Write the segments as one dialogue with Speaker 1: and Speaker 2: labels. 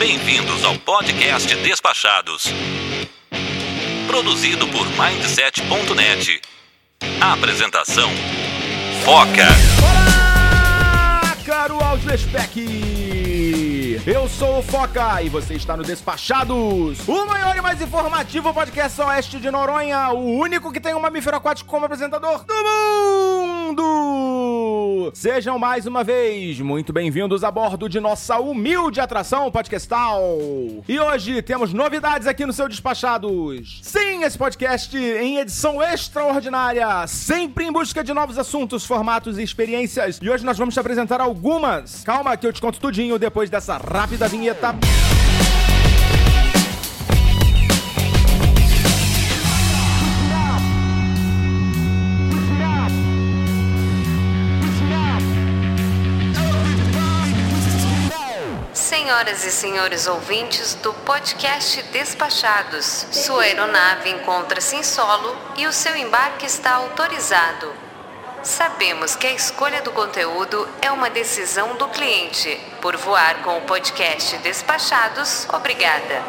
Speaker 1: Bem-vindos ao podcast Despachados. Produzido por Mindset.net. Apresentação: Foca.
Speaker 2: Olá, caro Audiospeck! Eu sou o Foca e você está no Despachados, o maior e mais informativo podcast oeste de Noronha, o único que tem um mamífero aquático como apresentador do mundo! Sejam mais uma vez muito bem-vindos a bordo de nossa humilde atração podcastal. E hoje temos novidades aqui no seu Despachados. Sim, esse podcast em edição extraordinária, sempre em busca de novos assuntos, formatos e experiências. E hoje nós vamos te apresentar algumas. Calma que eu te conto tudinho depois dessa rápida vinheta.
Speaker 3: Senhoras e senhores ouvintes do podcast Despachados, sua aeronave encontra-se em solo e o seu embarque está autorizado. Sabemos que a escolha do conteúdo é uma decisão do cliente. Por voar com o podcast Despachados, obrigada.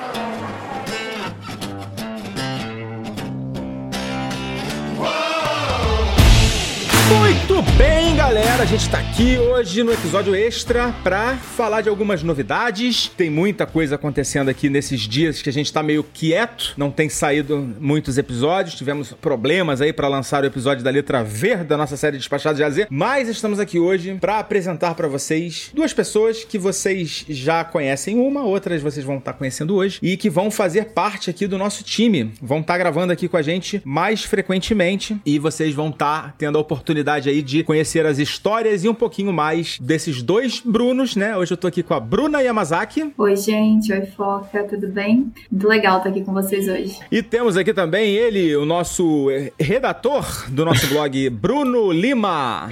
Speaker 2: Muito bem, galera. A gente tá aqui hoje no episódio extra pra falar de algumas novidades. Tem muita coisa acontecendo aqui nesses dias que a gente tá meio quieto, não tem saído muitos episódios. Tivemos problemas aí pra lançar o episódio da letra V da nossa série Despachados de AZ, mas estamos aqui hoje pra apresentar pra vocês duas pessoas que vocês já conhecem uma, outras vocês vão estar conhecendo hoje e que vão fazer parte aqui do nosso time. Vão estar gravando aqui com a gente mais frequentemente e vocês vão estar tendo a oportunidade aí de conhecer as histórias e um pouquinho mais desses dois Brunos, né? Hoje eu tô aqui com a Bruna Yamazaki.
Speaker 4: Oi, gente. Oi, Foca. Tudo bem? Muito legal estar aqui com vocês hoje.
Speaker 2: E temos aqui também ele, o nosso redator do nosso blog, Bruno Lima.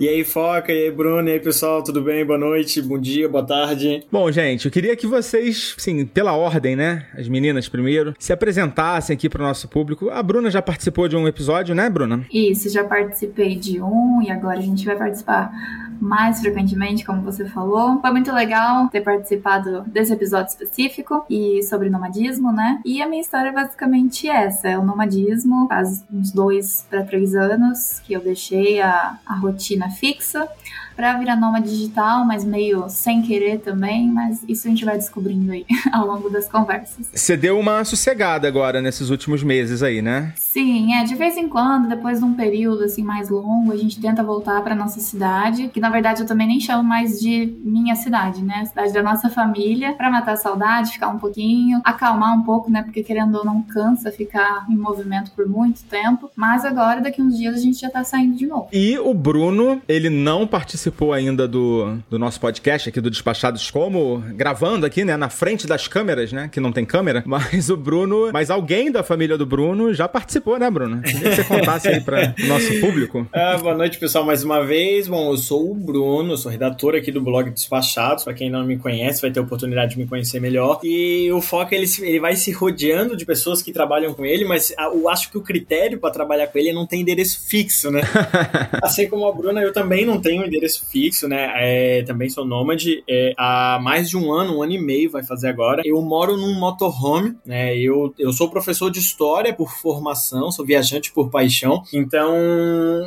Speaker 5: E aí, Foca, e aí, Bruno, e aí, pessoal, tudo bem? Boa noite, bom dia, boa tarde.
Speaker 2: Bom, gente, eu queria que vocês, sim, pela ordem, né? As meninas primeiro, se apresentassem aqui pro nosso público. A Bruna já participou de um episódio, né, Bruna?
Speaker 4: Isso, já participei de um e agora a gente vai participar mais frequentemente, como você falou. Foi muito legal ter participado desse episódio específico e sobre nomadismo, né? E a minha história é basicamente essa: é o nomadismo. Faz uns dois para três anos que eu deixei a, a rotina fixa para virar nômade digital, mas meio sem querer também, mas isso a gente vai descobrindo aí ao longo das conversas.
Speaker 2: Você deu uma sossegada agora nesses últimos meses aí, né?
Speaker 4: Sim, é, de vez em quando, depois de um período assim mais longo, a gente tenta voltar para nossa cidade, que na verdade eu também nem chamo mais de minha cidade, né? A cidade da nossa família, para matar a saudade, ficar um pouquinho, acalmar um pouco, né? Porque querendo ou não cansa ficar em movimento por muito tempo, mas agora daqui uns dias a gente já tá saindo de novo.
Speaker 2: E o Bruno, ele não participou ainda do, do nosso podcast aqui do Despachados como gravando aqui, né, na frente das câmeras, né, que não tem câmera, mas o Bruno, mas alguém da família do Bruno já participou, né, Bruno? Queria que você contasse aí para o nosso público.
Speaker 5: Ah, boa noite, pessoal, mais uma vez. Bom, eu sou o Bruno, sou redator aqui do blog Despachados. Para quem não me conhece, vai ter oportunidade de me conhecer melhor. E o foco ele, ele vai se rodeando de pessoas que trabalham com ele, mas eu acho que o critério para trabalhar com ele é não tem endereço fixo, né? assim como a Bruna, eu também não tenho endereço fixo, né? É, também sou nômade é, há mais de um ano, um ano e meio vai fazer agora. Eu moro num motorhome, né? Eu, eu sou professor de história por formação, sou viajante por paixão. Então,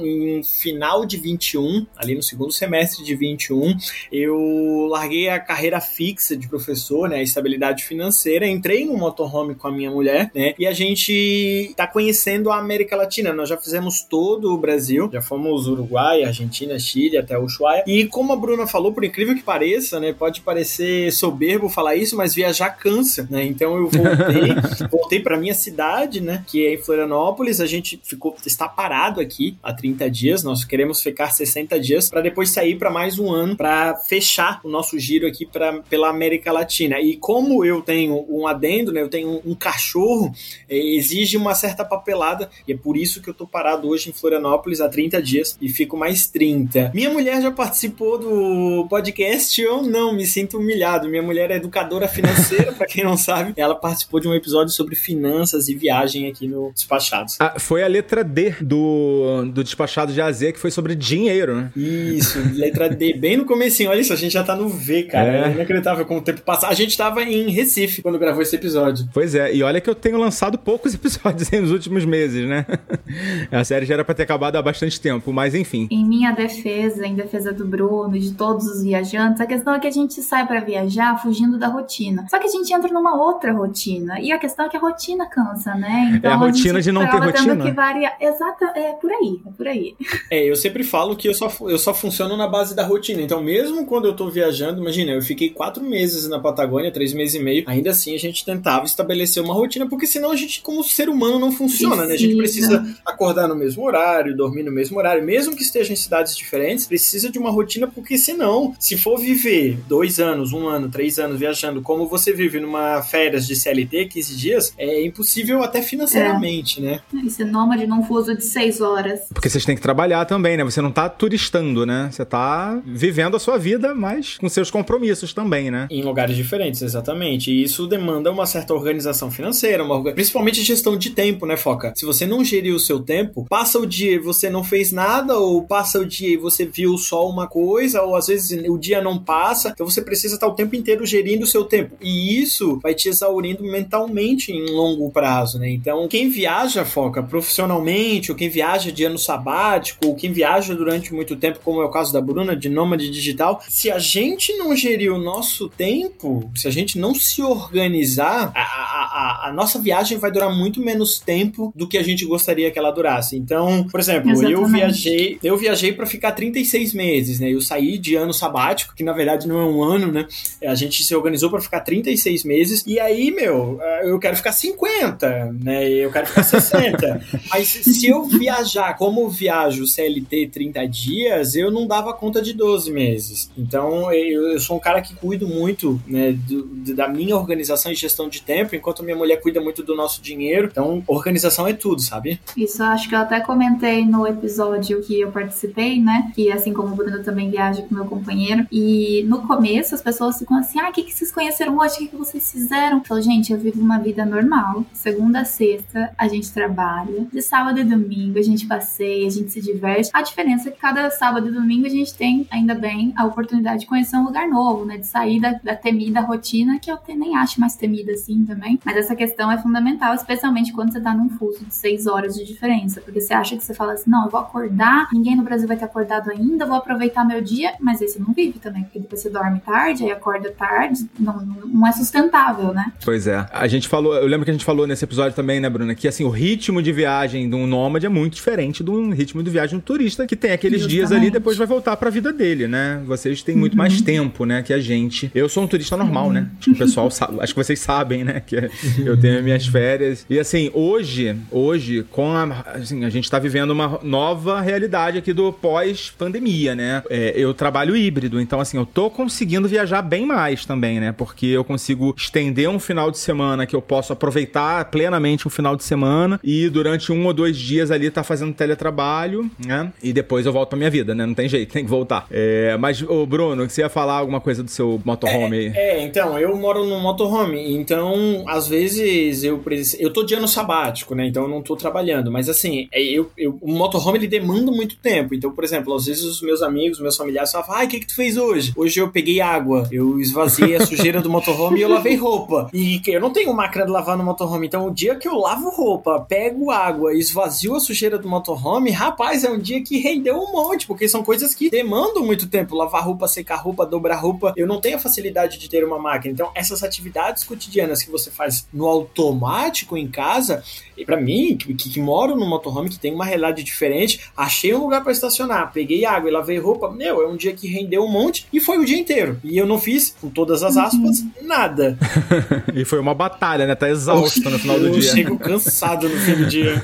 Speaker 5: em final de 21, ali no segundo semestre de 21, eu larguei a carreira fixa de professor, né? A estabilidade financeira, entrei no motorhome com a minha mulher, né? E a gente tá conhecendo a América Latina. Nós já fizemos todo o Brasil, já fomos Uruguai, Argentina, Chile, até Ushuaia Ushuaia. E como a Bruna falou, por incrível que pareça, né? Pode parecer soberbo falar isso, mas viajar cansa, né? Então eu voltei, voltei para minha cidade, né? Que é em Florianópolis. A gente ficou está parado aqui há 30 dias. Nós queremos ficar 60 dias para depois sair para mais um ano para fechar o nosso giro aqui pra, pela América Latina. E como eu tenho um adendo, né? Eu tenho um, um cachorro, é, exige uma certa papelada e é por isso que eu tô parado hoje em Florianópolis há 30 dias e fico mais 30. Minha mulher já já participou do podcast ou não, me sinto humilhado. Minha mulher é educadora financeira, para quem não sabe. Ela participou de um episódio sobre finanças e viagem aqui no Despachados.
Speaker 2: Ah, foi a letra D do, do Despachados de AZ, que foi sobre dinheiro, né?
Speaker 5: Isso, letra D, bem no comecinho. Olha isso, a gente já tá no V, cara. É, é inacreditável como o tempo passa. A gente tava em Recife quando gravou esse episódio.
Speaker 2: Pois é, e olha que eu tenho lançado poucos episódios nos últimos meses, né? A série já era pra ter acabado há bastante tempo, mas enfim.
Speaker 4: Em minha defesa, em defesa do Bruno, de todos os viajantes, a questão é que a gente sai para viajar fugindo da rotina. Só que a gente entra numa outra rotina. E a questão é que a rotina cansa, né?
Speaker 2: Então, é a rotina a de não ter rotina.
Speaker 4: Que varia... Exato, é por aí, é por aí.
Speaker 5: É, eu sempre falo que eu só, eu só funciono na base da rotina. Então, mesmo quando eu tô viajando, imagina, eu fiquei quatro meses na Patagônia, três meses e meio, ainda assim a gente tentava estabelecer uma rotina, porque senão a gente, como ser humano, não funciona, precisa. né? A gente precisa acordar no mesmo horário, dormir no mesmo horário, mesmo que esteja em cidades diferentes, precisa de uma rotina, porque senão, se for viver dois anos, um ano, três anos viajando, como você vive numa férias de CLT, 15 dias, é impossível até financeiramente,
Speaker 4: é.
Speaker 5: né?
Speaker 4: E ser nômade num fuso de seis horas.
Speaker 2: Porque vocês têm que trabalhar também, né? Você não tá turistando, né? Você tá vivendo a sua vida, mas com seus compromissos também, né?
Speaker 5: Em lugares diferentes, exatamente. E isso demanda uma certa organização financeira, uma... principalmente gestão de tempo, né, Foca? Se você não gerir o seu tempo, passa o dia e você não fez nada, ou passa o dia e você viu só uma coisa, ou às vezes o dia não passa, então você precisa estar o tempo inteiro gerindo o seu tempo. E isso vai te exaurindo mentalmente em longo prazo, né? Então, quem viaja, Foca, profissionalmente, ou quem viaja de ano sabático, ou quem viaja durante muito tempo, como é o caso da Bruna, de nômade digital, se a gente não gerir o nosso tempo, se a gente não se organizar, a, a, a, nossa viagem vai durar muito menos tempo do que a gente gostaria que ela durasse. Então, por exemplo, Exatamente. eu viajei, eu viajei para ficar 36 meses, né? Eu saí de ano sabático, que na verdade não é um ano, né? A gente se organizou para ficar 36 meses e aí, meu, eu quero ficar 50, né? Eu quero ficar 60. Mas se eu viajar como viajo CLT 30 dias, eu não dava conta de 12 meses. Então, eu, eu sou um cara que cuido muito, né, do, da minha organização e gestão de tempo, enquanto minha mulher cuida muito do nosso dinheiro. Então, organização é tudo, sabe?
Speaker 4: Isso, acho que eu até comentei no episódio que eu participei, né? Que assim como o Bruno também viaja com meu companheiro. E no começo as pessoas ficam assim: ah, o que, que vocês conheceram hoje? O que, que vocês fizeram? Eu falo, gente, eu vivo uma vida normal. Segunda a sexta a gente trabalha. De sábado e domingo a gente passeia, a gente se diverte. A diferença é que cada sábado e domingo a gente tem, ainda bem, a oportunidade de conhecer um lugar novo, né? De sair da, da temida rotina, que eu nem acho mais temida assim também. Mas essa questão é fundamental, especialmente quando você tá num fuso de seis horas de diferença. Porque você acha que você fala assim, não, eu vou acordar, ninguém no Brasil vai ter acordado ainda, vou aproveitar meu dia, mas aí você não vive também, porque depois você dorme tarde, aí acorda tarde, não, não é sustentável, né?
Speaker 2: Pois é. A gente falou, eu lembro que a gente falou nesse episódio também, né, Bruna, que assim, o ritmo de viagem de um nômade é muito diferente do ritmo de viagem do turista, que tem aqueles Justamente. dias ali e depois vai voltar pra vida dele, né? Vocês têm muito uhum. mais tempo, né, que a gente. Eu sou um turista normal, né? Acho que o pessoal sabe, acho que vocês sabem, né, que eu tenho minhas férias. E assim, hoje, hoje, com a, assim, a gente tá vivendo uma nova realidade aqui do pós-pandemia, né? É, eu trabalho híbrido, então assim, eu tô conseguindo viajar bem mais também, né? Porque eu consigo estender um final de semana que eu posso aproveitar plenamente um final de semana e durante um ou dois dias ali tá fazendo teletrabalho, né? E depois eu volto pra minha vida, né? Não tem jeito, tem que voltar. É, mas, ô Bruno, você ia falar alguma coisa do seu motorhome
Speaker 5: aí? É, é então, eu moro no motorhome, então às vezes eu eu tô de ano sabático, né? Então eu não tô trabalhando, mas assim, é, eu, eu, o motorhome ele demanda muito tempo. Então, por exemplo, às vezes os meus amigos, meus familiares falam: "Ai, o que que tu fez hoje?" Hoje eu peguei água, eu esvaziei a sujeira do motorhome e eu lavei roupa. E eu não tenho máquina de lavar no motorhome, então o dia que eu lavo roupa, pego água, esvazio a sujeira do motorhome, rapaz, é um dia que rendeu um monte, porque são coisas que demandam muito tempo, lavar roupa, secar roupa, dobrar roupa. Eu não tenho a facilidade de ter uma máquina. Então, essas atividades cotidianas que você faz no automático em casa, e para mim, que, que, moro no motorhome, que tem uma realidade diferente, achei um lugar para estacionar, peguei água e lavei roupa, meu, é um dia que rendeu um monte e foi o dia inteiro. E eu não fiz, com todas as aspas, uhum. nada.
Speaker 2: e foi uma batalha, né? Tá exausto no final do
Speaker 5: dia.
Speaker 2: Eu
Speaker 5: chego cansado no fim do dia.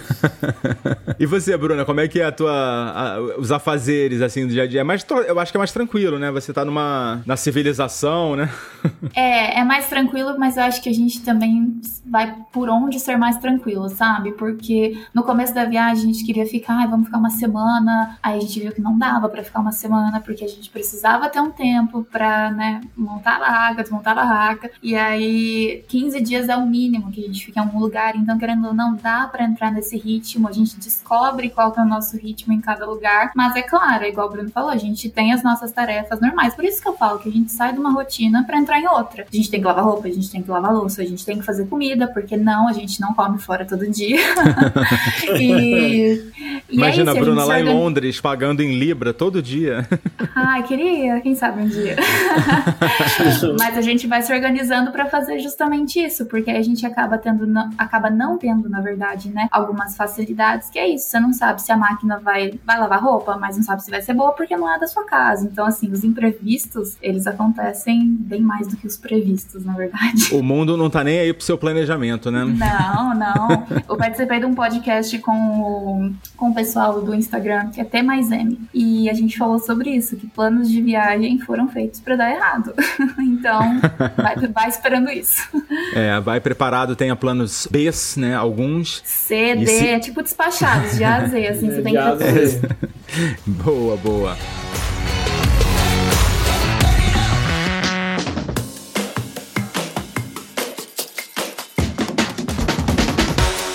Speaker 2: e você, Bruna, como é que é a tua, a, os afazeres, assim, do dia a dia? É mais, eu acho que é mais tranquilo, né? Você tá numa, na civilização, né?
Speaker 4: é, é mais tranquilo, mas eu acho que a gente também vai por onde ser mais tranquilo, sabe? Porque no começo da viagem a gente queria ficar, ai, vamos ficar uma semana. Aí a gente viu que não dava para ficar uma semana, porque a gente precisava ter um tempo pra, né, montar a barraca, desmontar a barraca. E aí 15 dias é o mínimo que a gente fica em algum lugar. Então, querendo ou não, dá para entrar nesse ritmo. A gente descobre qual que é o nosso ritmo em cada lugar. Mas é claro, é igual o Bruno falou, a gente tem as nossas tarefas normais. Por isso que eu falo que a gente sai de uma rotina para entrar em outra. A gente tem que lavar roupa, a gente tem que lavar louça, a gente tem que fazer comida, porque não, a gente não come fora todo dia.
Speaker 2: e, e é Imagina é isso, a Bruna a lá em Londres pagando em Libra todo dia.
Speaker 4: Ai, queria, quem sabe um dia. Mas a gente vai se organizando para fazer justamente isso, porque a gente acaba tendo, acaba não tendo, na verdade, né, algumas facilidades, que é isso, você não sabe se a máquina vai, vai lavar roupa, mas não sabe se vai ser boa porque não é da sua casa. Então, assim, os imprevistos, eles acontecem bem mais do que os previstos, na verdade.
Speaker 2: O mundo não tá nem aí pro seu planejamento, né?
Speaker 4: Não, não. Eu participei de um podcast com o, com o pessoal do Instagram, que é T mais M, e a gente falou sobre isso, que planos de viagem foram feitos para dar errado. então, vai, vai, esperando isso.
Speaker 2: É, vai preparado, tenha planos B, né? Alguns.
Speaker 4: C, D, se... é tipo despachados, de A a Z, assim, você tem que
Speaker 2: Boa, boa.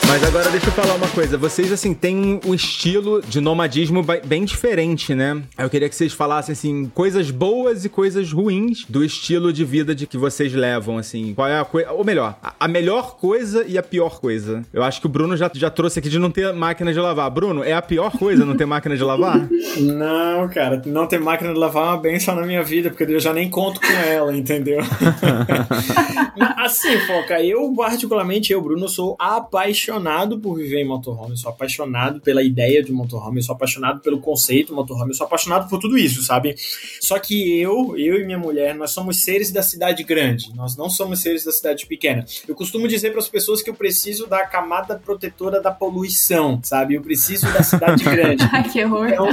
Speaker 2: Mas agora deixa eu falar uma coisa. Vocês, assim, têm um estilo de nomadismo bem diferente, né? Eu queria que vocês falassem, assim, coisas boas e coisas ruins do estilo de vida de que vocês levam, assim. Qual é a coisa. Ou melhor, a melhor coisa e a pior coisa. Eu acho que o Bruno já, já trouxe aqui de não ter máquina de lavar. Bruno, é a pior coisa não ter máquina de lavar?
Speaker 5: Não, cara. Não ter máquina de lavar é uma benção na minha vida, porque eu já nem conto com ela, entendeu? assim, Foca, eu, particularmente, eu, Bruno, sou apaixonado apaixonado por viver em motorhome, eu sou apaixonado pela ideia de motorhome, eu sou apaixonado pelo conceito motorhome, eu sou apaixonado por tudo isso, sabe? Só que eu, eu e minha mulher, nós somos seres da cidade grande, nós não somos seres da cidade pequena. Eu costumo dizer para as pessoas que eu preciso da camada protetora da poluição, sabe? Eu preciso da cidade grande.
Speaker 4: Ai, que horror.
Speaker 5: Então,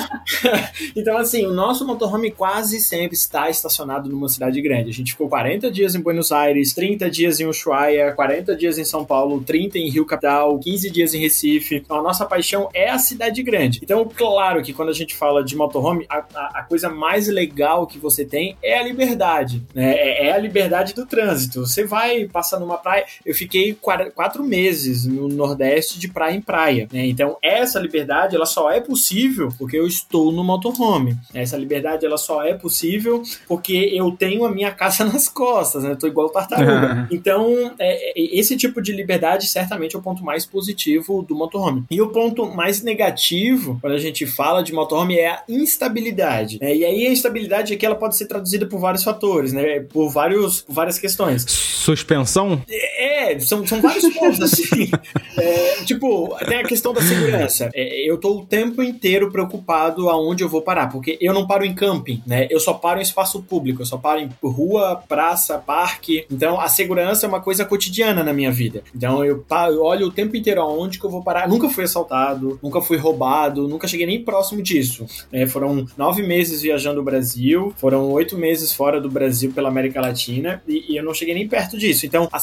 Speaker 5: então, assim, o nosso motorhome quase sempre está estacionado numa cidade grande. A gente ficou 40 dias em Buenos Aires, 30 dias em Ushuaia, 40 dias em São Paulo, 30 em Rio Capital, 15 dias em Recife. Então, a nossa paixão é a cidade grande. Então, claro que quando a gente fala de motorhome, a, a, a coisa mais legal que você tem é a liberdade, né? É, é, a liberdade do trânsito. Você vai passar numa praia. Eu fiquei quatro, quatro meses no Nordeste de praia em praia, né? Então, essa liberdade, ela só é possível porque eu estou no motorhome. Essa liberdade, ela só é possível porque eu tenho a minha casa nas costas, né? Eu tô igual tartaruga. então, é, é, esse tipo de liberdade certamente é o ponto mais mais positivo do motorhome. E o ponto mais negativo, quando a gente fala de motorhome, é a instabilidade. Né? E aí a instabilidade aqui ela pode ser traduzida por vários fatores, né? Por, vários, por várias questões.
Speaker 2: Suspensão?
Speaker 5: É, são, são vários pontos, assim. É, tipo, tem a questão da segurança. É, eu tô o tempo inteiro preocupado aonde eu vou parar, porque eu não paro em camping, né? Eu só paro em espaço público, eu só paro em rua, praça, parque. Então, a segurança é uma coisa cotidiana na minha vida. Então, eu, eu olho o tempo inteiro aonde que eu vou parar. Nunca fui assaltado, nunca fui roubado, nunca cheguei nem próximo disso. É, foram nove meses viajando o Brasil, foram oito meses fora do Brasil pela América Latina e, e, eu não cheguei nem perto disso. Então, a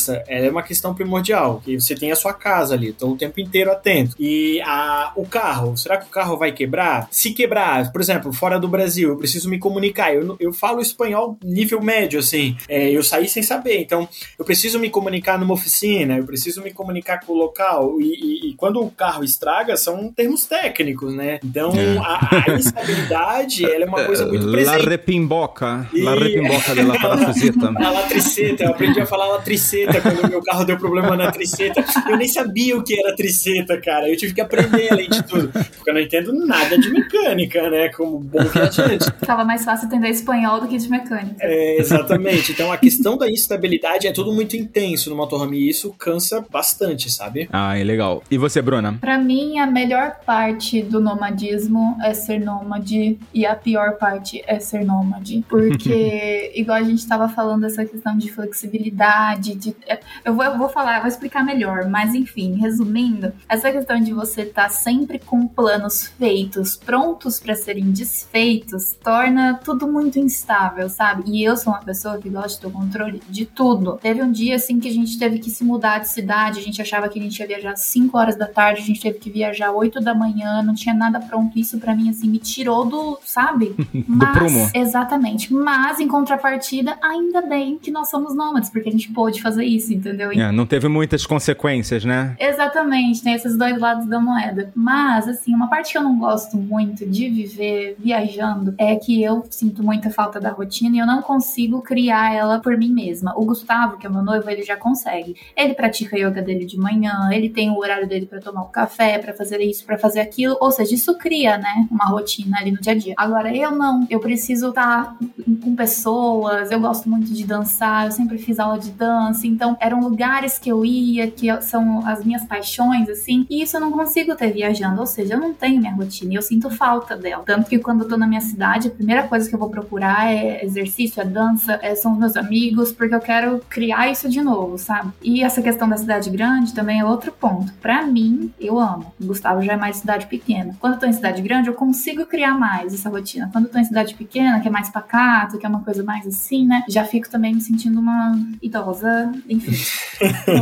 Speaker 5: segurança é uma questão primordial, que você tem a sua casa ali, então o tempo inteiro atento. E a, o carro, será que o carro vai quebrar? Se quebrar, por exemplo, fora do Brasil, eu preciso me comunicar. Eu, eu falo espanhol nível médio, assim. É, eu saí sem saber, então eu preciso me comunicar numa oficina, eu preciso me comunicar com o local. E, e, e, quando o carro estraga, são termos técnicos, né? Então, é. a, a, instabilidade ela é uma coisa muito presente.
Speaker 2: La repimboca. E... La repimboca della parafuseta.
Speaker 5: a latriceta. Eu aprendi a falar latriceta quando o meu carro deu problema na triceta. Eu nem sabia o que era triceta, cara. Eu tive que aprender além de tudo. Porque eu não entendo nada de mecânica, né? Como bom viajante.
Speaker 4: Ficava mais fácil entender espanhol do que de mecânica.
Speaker 5: É, exatamente. Então, a questão da instabilidade é tudo muito intenso no motorhome e isso cansa bastante sabe?
Speaker 2: Ah, é legal. E você, Bruna?
Speaker 4: Para mim, a melhor parte do nomadismo é ser nômade e a pior parte é ser nômade. Porque, igual a gente estava falando, essa questão de flexibilidade, de... É, eu, vou, eu vou falar, eu vou explicar melhor, mas enfim, resumindo, essa questão de você estar tá sempre com planos feitos, prontos para serem desfeitos, torna tudo muito instável, sabe? E eu sou uma pessoa que gosta de ter o controle de tudo. Teve um dia assim que a gente teve que se mudar de cidade, a gente achava que a gente ia viajar às 5 horas da tarde, a gente teve que viajar 8 da manhã, não tinha nada pronto. Isso para mim assim me tirou do, sabe?
Speaker 2: do Mas, prumo.
Speaker 4: Exatamente. Mas em contrapartida, ainda bem que nós somos nômades, porque a gente pôde fazer isso, entendeu?
Speaker 2: É, não teve muitas consequências, né?
Speaker 4: Exatamente, tem esses dois lados da moeda. Mas assim, uma parte que eu não gosto muito de viver viajando é que eu sinto muita falta da rotina e eu não consigo criar ela por mim mesma. O Gustavo, que é meu noivo, ele já consegue. Ele pratica yoga dele de manhã, ele tem o horário dele para tomar o um café, para fazer isso, para fazer aquilo, ou seja, isso cria, né, uma rotina ali no dia a dia. Agora eu não, eu preciso estar com pessoas, eu gosto muito de dançar, eu sempre fiz aula de dança, então eram lugares que eu ia, que são as minhas paixões, assim, e isso eu não consigo ter viajando, ou seja, eu não tenho minha rotina e eu sinto falta dela. Tanto que quando eu tô na minha cidade, a primeira coisa que eu vou procurar é exercício, é dança, é, são os meus amigos, porque eu quero criar isso de novo, sabe? E essa questão da cidade grande também é outro ponto. Para mim, eu amo. O Gustavo já é mais cidade pequena. Quando eu tô em cidade grande, eu consigo criar mais essa rotina. Quando eu tô em cidade pequena, que é mais pacato, que é uma coisa mais assim, né? Já fico também me sentindo uma idosa, enfim,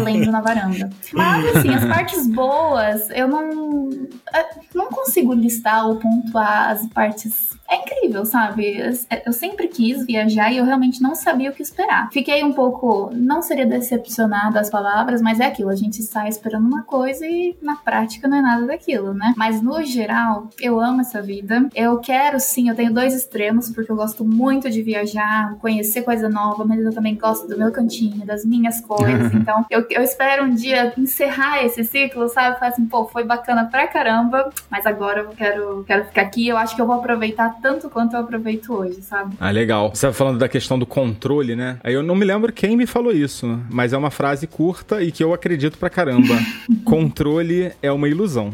Speaker 4: lendo na varanda. Mas, assim, as partes boas, eu não. É, não consigo listar ou pontuar as partes é incrível, sabe? Eu sempre quis viajar e eu realmente não sabia o que esperar. Fiquei um pouco, não seria decepcionada as palavras, mas é aquilo, a gente sai esperando uma coisa e na prática não é nada daquilo, né? Mas no geral, eu amo essa vida. Eu quero sim, eu tenho dois extremos, porque eu gosto muito de viajar, conhecer coisa nova, mas eu também gosto do meu cantinho, das minhas coisas. então, eu, eu espero um dia encerrar esse ciclo, sabe? Falar assim, pô, foi bacana pra caramba, mas agora eu quero, quero ficar aqui. Eu acho que eu vou aproveitar tanto quanto eu aproveito hoje, sabe?
Speaker 2: Ah, legal. Você tá falando da questão do controle, né? Aí eu não me lembro quem me falou isso, mas é uma frase curta e que eu acredito pra caramba. controle é uma ilusão.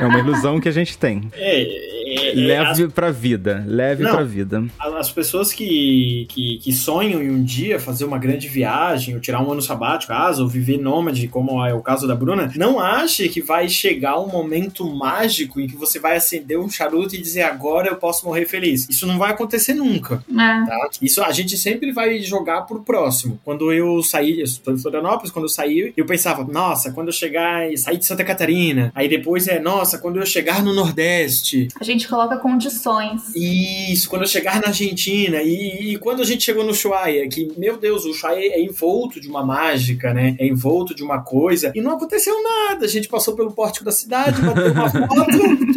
Speaker 2: É uma ilusão que a gente tem.
Speaker 5: É, é, é
Speaker 2: leve as... pra vida. Leve não, pra vida.
Speaker 5: As pessoas que, que, que, sonham em um dia fazer uma grande viagem, ou tirar um ano sabático, caso, ou viver nômade, como é o caso da Bruna, não ache que vai chegar um momento mágico em que você vai acender um charuto e dizer agora eu posso morrer feliz. Isso não vai acontecer nunca. É. Tá? Isso a gente sempre vai jogar pro próximo. Quando eu saí, eu estou em Florianópolis, quando eu saí, eu pensava, nossa, quando eu chegar e sair de Santa Catarina, aí depois é, nossa, quando eu chegar no Nordeste.
Speaker 4: A gente coloca condições.
Speaker 5: Isso, quando eu chegar na Argentina. E, e quando a gente chegou no Ushuaia, que, meu Deus, o Ushuaia é envolto de uma mágica, né? É envolto de uma coisa. E não aconteceu nada. A gente passou pelo pórtico da cidade, bateu uma foto,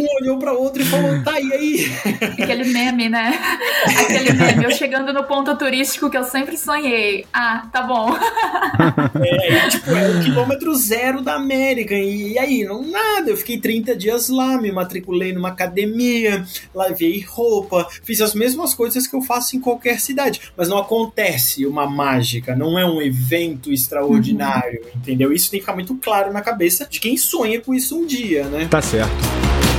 Speaker 5: um olhou pra outro e falou, tá, e aí?
Speaker 4: Aquele meme, né? Aquele meme, eu chegando no ponto turístico que eu sempre sonhei. Ah, tá bom.
Speaker 5: É, tipo, é o quilômetro zero da América. E, e, aí, não nada. Eu fiquei 30 dias lá, me matriculei numa academia, lavei roupa, fiz as mesmas coisas que eu faço em qualquer cidade. Mas não acontece uma mágica, não é um evento extraordinário, uhum. entendeu? Isso tem que ficar muito claro na cabeça de quem sonha com isso um dia, né?
Speaker 2: Tá certo.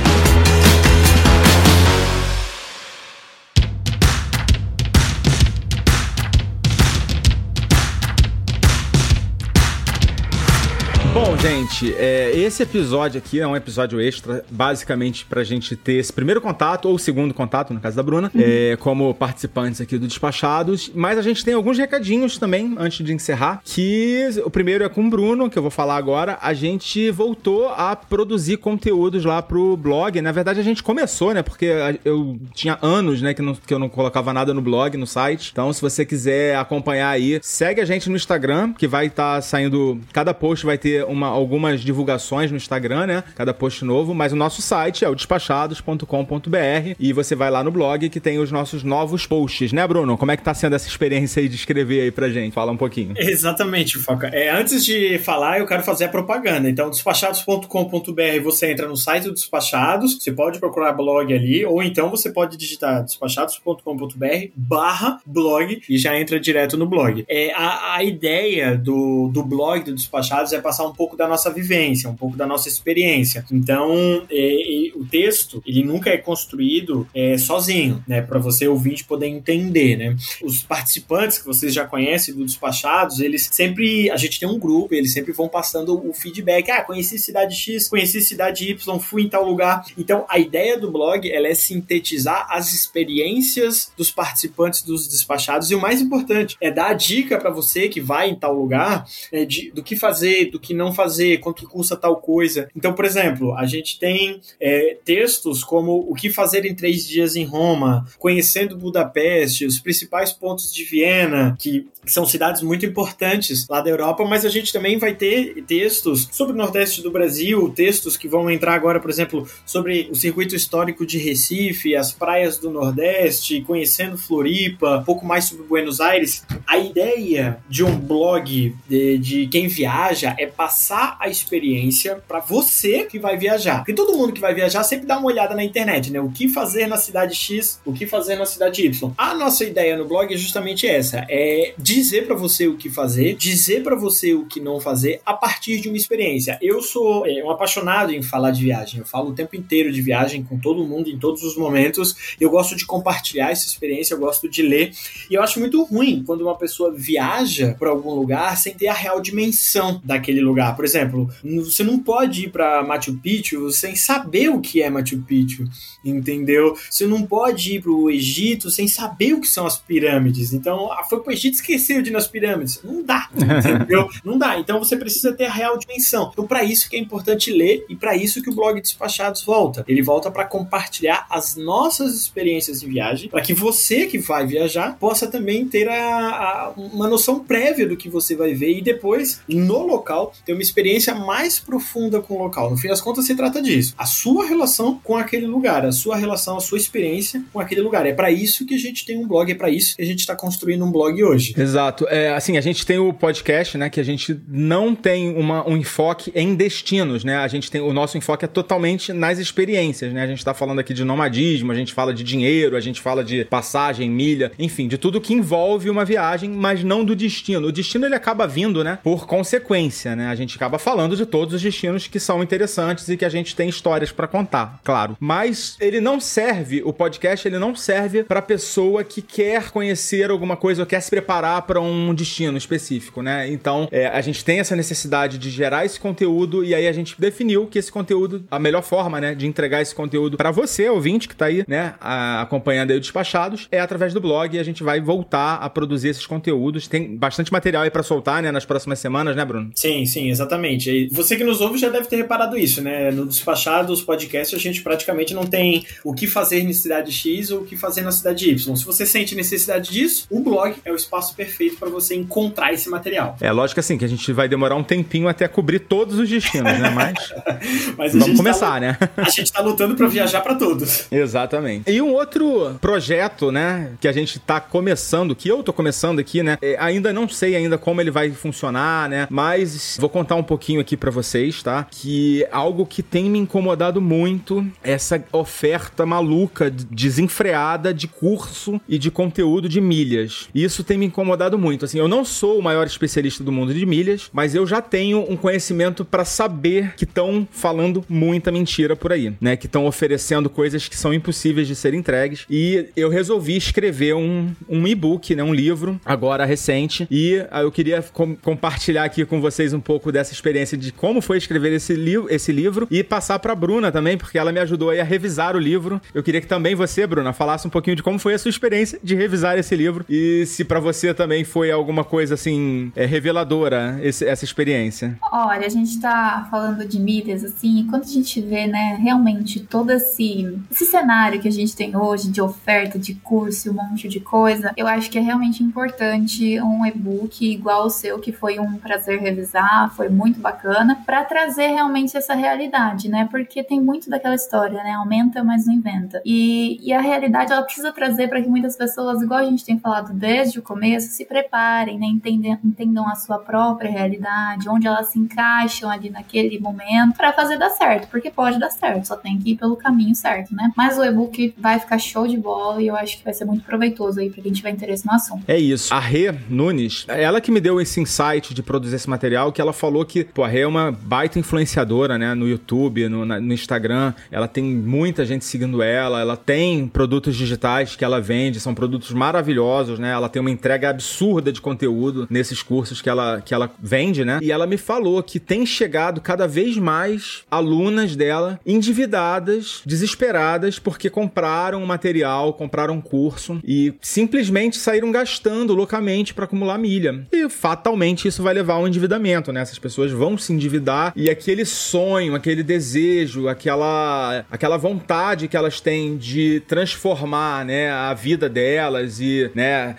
Speaker 2: Bom, gente, é, esse episódio aqui é um episódio extra, basicamente pra gente ter esse primeiro contato, ou segundo contato, no caso da Bruna, uhum. é, como participantes aqui do Despachados. Mas a gente tem alguns recadinhos também, antes de encerrar, que o primeiro é com o Bruno, que eu vou falar agora. A gente voltou a produzir conteúdos lá pro blog. Na verdade, a gente começou, né? Porque eu tinha anos, né, que, não, que eu não colocava nada no blog, no site. Então, se você quiser acompanhar aí, segue a gente no Instagram, que vai estar tá saindo. Cada post vai ter uma, algumas divulgações no Instagram, né? Cada post novo, mas o nosso site é o despachados.com.br e você vai lá no blog que tem os nossos novos posts, né, Bruno? Como é que tá sendo essa experiência aí de escrever aí pra gente? Fala um pouquinho.
Speaker 5: Exatamente, Foca. É, antes de falar, eu quero fazer a propaganda. Então, despachados.com.br, você entra no site do Despachados, você pode procurar blog ali, ou então você pode digitar despachados.com.br barra blog e já entra direto no blog. É, a, a ideia do, do blog do Despachados é passar um um pouco da nossa vivência, um pouco da nossa experiência. Então, é, o texto, ele nunca é construído é, sozinho, né? Para você ouvinte poder entender, né? Os participantes que vocês já conhecem do Despachados, eles sempre, a gente tem um grupo, eles sempre vão passando o feedback. Ah, conheci cidade X, conheci cidade Y, fui em tal lugar. Então, a ideia do blog, ela é sintetizar as experiências dos participantes dos despachados e o mais importante é dar a dica para você que vai em tal lugar né, de, do que fazer, do que não fazer, quanto custa tal coisa. Então, por exemplo, a gente tem é, textos como o que fazer em três dias em Roma, conhecendo Budapeste, os principais pontos de Viena, que são cidades muito importantes lá da Europa, mas a gente também vai ter textos sobre o Nordeste do Brasil, textos que vão entrar agora, por exemplo, sobre o circuito histórico de Recife, as praias do Nordeste, conhecendo Floripa, um pouco mais sobre Buenos Aires. A ideia de um blog de, de quem viaja é passar a experiência para você que vai viajar. Porque todo mundo que vai viajar sempre dá uma olhada na internet, né? O que fazer na cidade X, o que fazer na cidade Y. A nossa ideia no blog é justamente essa, é dizer para você o que fazer, dizer para você o que não fazer a partir de uma experiência. Eu sou é, um apaixonado em falar de viagem. Eu falo o tempo inteiro de viagem com todo mundo em todos os momentos. Eu gosto de compartilhar essa experiência, eu gosto de ler. E eu acho muito ruim quando uma pessoa viaja para algum lugar sem ter a real dimensão daquele lugar. Por exemplo, você não pode ir para Machu Picchu sem saber o que é Machu Picchu, entendeu? Você não pode ir para o Egito sem saber o que são as pirâmides. Então, foi para o Egito esqueceu de ir nas pirâmides. Não dá, entendeu? não dá. Então, você precisa ter a real dimensão. Então, para isso que é importante ler e para isso que o blog Despachados volta. Ele volta para compartilhar as nossas experiências de viagem, para que você que vai viajar possa também ter a, a, uma noção prévia do que você vai ver e depois, no local, ter uma experiência mais profunda com o local. No fim das contas, se trata disso. A sua relação com aquele lugar, a sua relação, a sua experiência com aquele lugar. É para isso que a gente tem um blog, é para isso que a gente está construindo um blog hoje.
Speaker 2: Exato. É, assim, a gente tem o podcast, né, que a gente não tem uma, um enfoque em destinos, né? A gente tem o nosso enfoque é totalmente nas experiências, né? A gente está falando aqui de nomadismo, a gente fala de dinheiro, a gente fala de passagem, milha, enfim, de tudo que envolve uma viagem, mas não do destino. O destino ele acaba vindo, né, por consequência, né? A gente acaba falando de todos os destinos que são interessantes e que a gente tem histórias para contar, claro. Mas ele não serve, o podcast ele não serve para pessoa que quer conhecer alguma coisa ou quer se preparar para um destino específico, né? Então, é, a gente tem essa necessidade de gerar esse conteúdo e aí a gente definiu que esse conteúdo, a melhor forma, né, de entregar esse conteúdo para você, ouvinte que tá aí, né, a, acompanhando aí o Despachados, é através do blog e a gente vai voltar a produzir esses conteúdos. Tem bastante material aí para soltar, né, nas próximas semanas, né, Bruno?
Speaker 5: Sim, sim, exatamente. E você que nos ouve já deve ter reparado isso, né? No Despachados podcast a gente praticamente não tem o que fazer na cidade X ou o que fazer na cidade Y. Se você sente necessidade disso, o blog é o espaço perfeito para você encontrar esse material.
Speaker 2: É lógico assim que a gente vai demorar um tempinho até cobrir todos os destinos, né? Mas,
Speaker 5: Mas
Speaker 2: vamos
Speaker 5: tá
Speaker 2: começar,
Speaker 5: tá,
Speaker 2: né?
Speaker 5: A gente tá lutando para viajar para todos.
Speaker 2: Exatamente. E um outro projeto, né, que a gente tá começando, que eu tô começando aqui, né? É, ainda não sei ainda como ele vai funcionar, né? Mas vou contar um pouquinho aqui para vocês, tá? Que algo que tem me incomodado muito essa oferta maluca, desenfreada de curso e de conteúdo de milhas. Isso tem me incomodado muito. Assim, eu não sou o maior especialista do mundo de milhas, mas eu já tenho um conhecimento para saber que estão falando muita mentira por aí, né? Que estão oferecendo coisas que são impossíveis de ser entregues. E eu resolvi escrever um, um e-book, né? Um livro, agora recente. E ah, eu queria com compartilhar aqui com vocês um pouco dessa experiência de como foi escrever esse, li esse livro e passar para Bruna também, porque ela me ajudou a revisar o livro. Eu queria que também você, Bruna, falasse um pouquinho de como foi a sua experiência de revisar esse livro e se para você também foi alguma coisa assim é, reveladora esse, essa experiência.
Speaker 4: Olha, a gente tá falando de mídias assim, e quando a gente vê, né, realmente todo esse, esse cenário que a gente tem hoje de oferta de curso, um monte de coisa, eu acho que é realmente importante um e-book igual o seu, que foi um prazer revisar, foi muito bacana, para trazer realmente essa realidade, né? Porque tem muito daquela história, né? Aumenta, mas não inventa. E, e a realidade ela precisa trazer para que muitas pessoas, igual a gente tem falado desde o começo, se preparem, né? Entendam, entendam a sua própria realidade, onde elas se encaixam ali naquele momento para fazer dar certo, porque pode dar certo, só tem que ir pelo caminho certo, né? Mas o e-book vai ficar show de bola e eu acho que vai ser muito proveitoso aí para quem tiver interesse no assunto.
Speaker 2: É isso. A Rê Nunes, ela que me deu esse insight de produzir esse material, que ela falou que, pô, a Rê é uma baita influenciadora, né? No YouTube, no, na, no Instagram. Ela tem muita gente seguindo ela. Ela tem produtos digitais que ela vende, são produtos maravilhosos, né? Ela tem uma entrega absurda de conteúdo nesses cursos que ela, que ela vende, né? E ela me falou que tem chegado cada vez mais alunas dela endividadas, desesperadas, porque compraram material, compraram curso e simplesmente saíram gastando loucamente para acumular milha. E fatalmente isso vai levar ao endividamento, né? Essas pessoas vão se endividar e aquele sonho, aquele desejo, aquela, aquela vontade que elas têm de transformar, né, a vida delas e, né,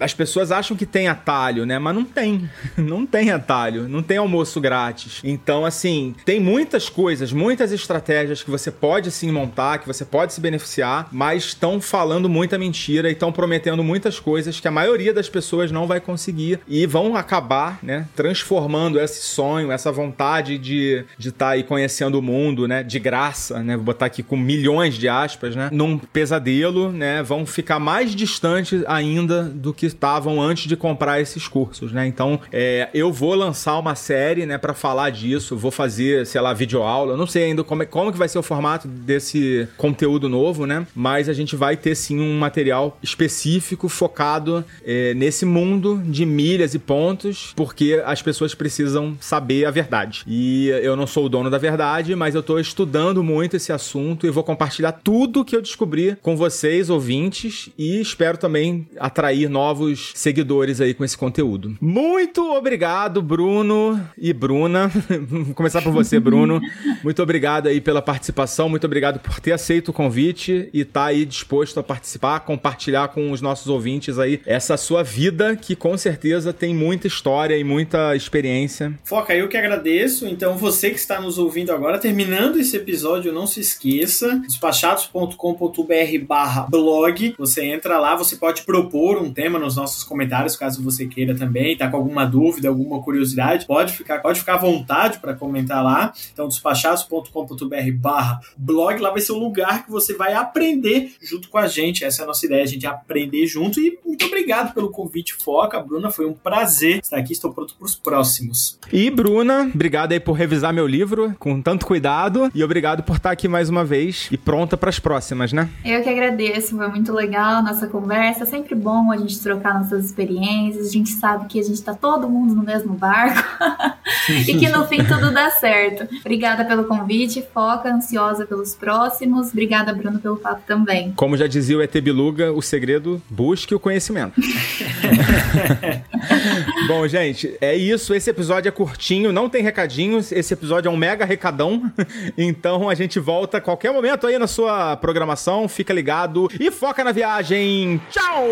Speaker 2: as pessoas acham que tem atalho, né, mas não tem. Não tem atalho, não tem almoço grátis. Então, assim, tem muitas coisas, muitas estratégias que você pode sim montar, que você pode se beneficiar, mas estão falando muita mentira e estão prometendo muitas coisas que a maioria das pessoas não vai conseguir e vão acabar, né, transformando esse sonho, essa vontade de estar de tá aí conhecendo o mundo, né, de graça, né, vou botar aqui com milhões de aspas, né, num pesadelo, né, vão ficar mais distantes ainda do que estavam antes de comprar esses cursos, né. Então, é, eu vou lançar uma série, né, para falar disso, vou fazer, sei lá, videoaula, não sei ainda como, é, como que vai ser o formato desse conteúdo novo, né, mas a gente vai ter sim um material específico focado é, nesse mundo de milhas e pontos, porque as pessoas precisam saber a verdade. E eu não sou o dono da verdade, mas eu estou estudando muito esse assunto e vou compartilhar tudo que eu descobri com vocês, ouvintes, e espero também atrair novos seguidores aí com esse conteúdo. Muito obrigado, Bruno e Bruna. Vou começar por você, Bruno. Muito obrigado aí pela participação, muito obrigado por ter aceito o convite e estar tá aí disposto a participar, compartilhar com os nossos ouvintes aí essa sua vida que com certeza tem muita história e muita experiência.
Speaker 5: Foca, eu que agradeço. Então você que está nos ouvindo agora, terminando esse episódio, não se esqueça, despachados.com.br barra blog, você entra lá, você pode propor um tema nos nossos comentários, caso você queira também, tá com alguma dúvida, alguma curiosidade, pode ficar, pode ficar à vontade para comentar lá. Então despachados.com.br barra blog, lá vai ser o lugar que você vai aprender junto com a gente. Essa é a nossa ideia, a gente aprender junto e muito obrigado pelo convite, Foca. Bruna, foi um prazer estar aqui, estou pronto para os próximos.
Speaker 2: E Bruna, obrigado aí por revisar meu livro com tanto cuidado e obrigado por estar aqui mais uma vez e pronta para as próximas, né?
Speaker 4: Eu que agradeço, foi muito legal a nossa conversa. É sempre bom a gente trocar nossas experiências. A gente sabe que a gente está todo mundo no mesmo barco e que no fim tudo dá certo. Obrigada pelo convite, foca, ansiosa pelos próximos. Obrigada, Bruno, pelo papo também.
Speaker 2: Como já dizia o ET Biluga, o segredo, busque o conhecimento. Bom, gente, é isso. Esse episódio é curtinho, não tem recadinhos. Esse episódio é um mega recadão. Então a gente volta a qualquer momento aí na sua programação. Fica ligado e foca na viagem. Tchau!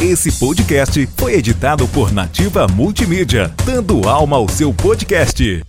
Speaker 1: Esse podcast foi editado por Nativa Multimídia, dando alma ao seu podcast.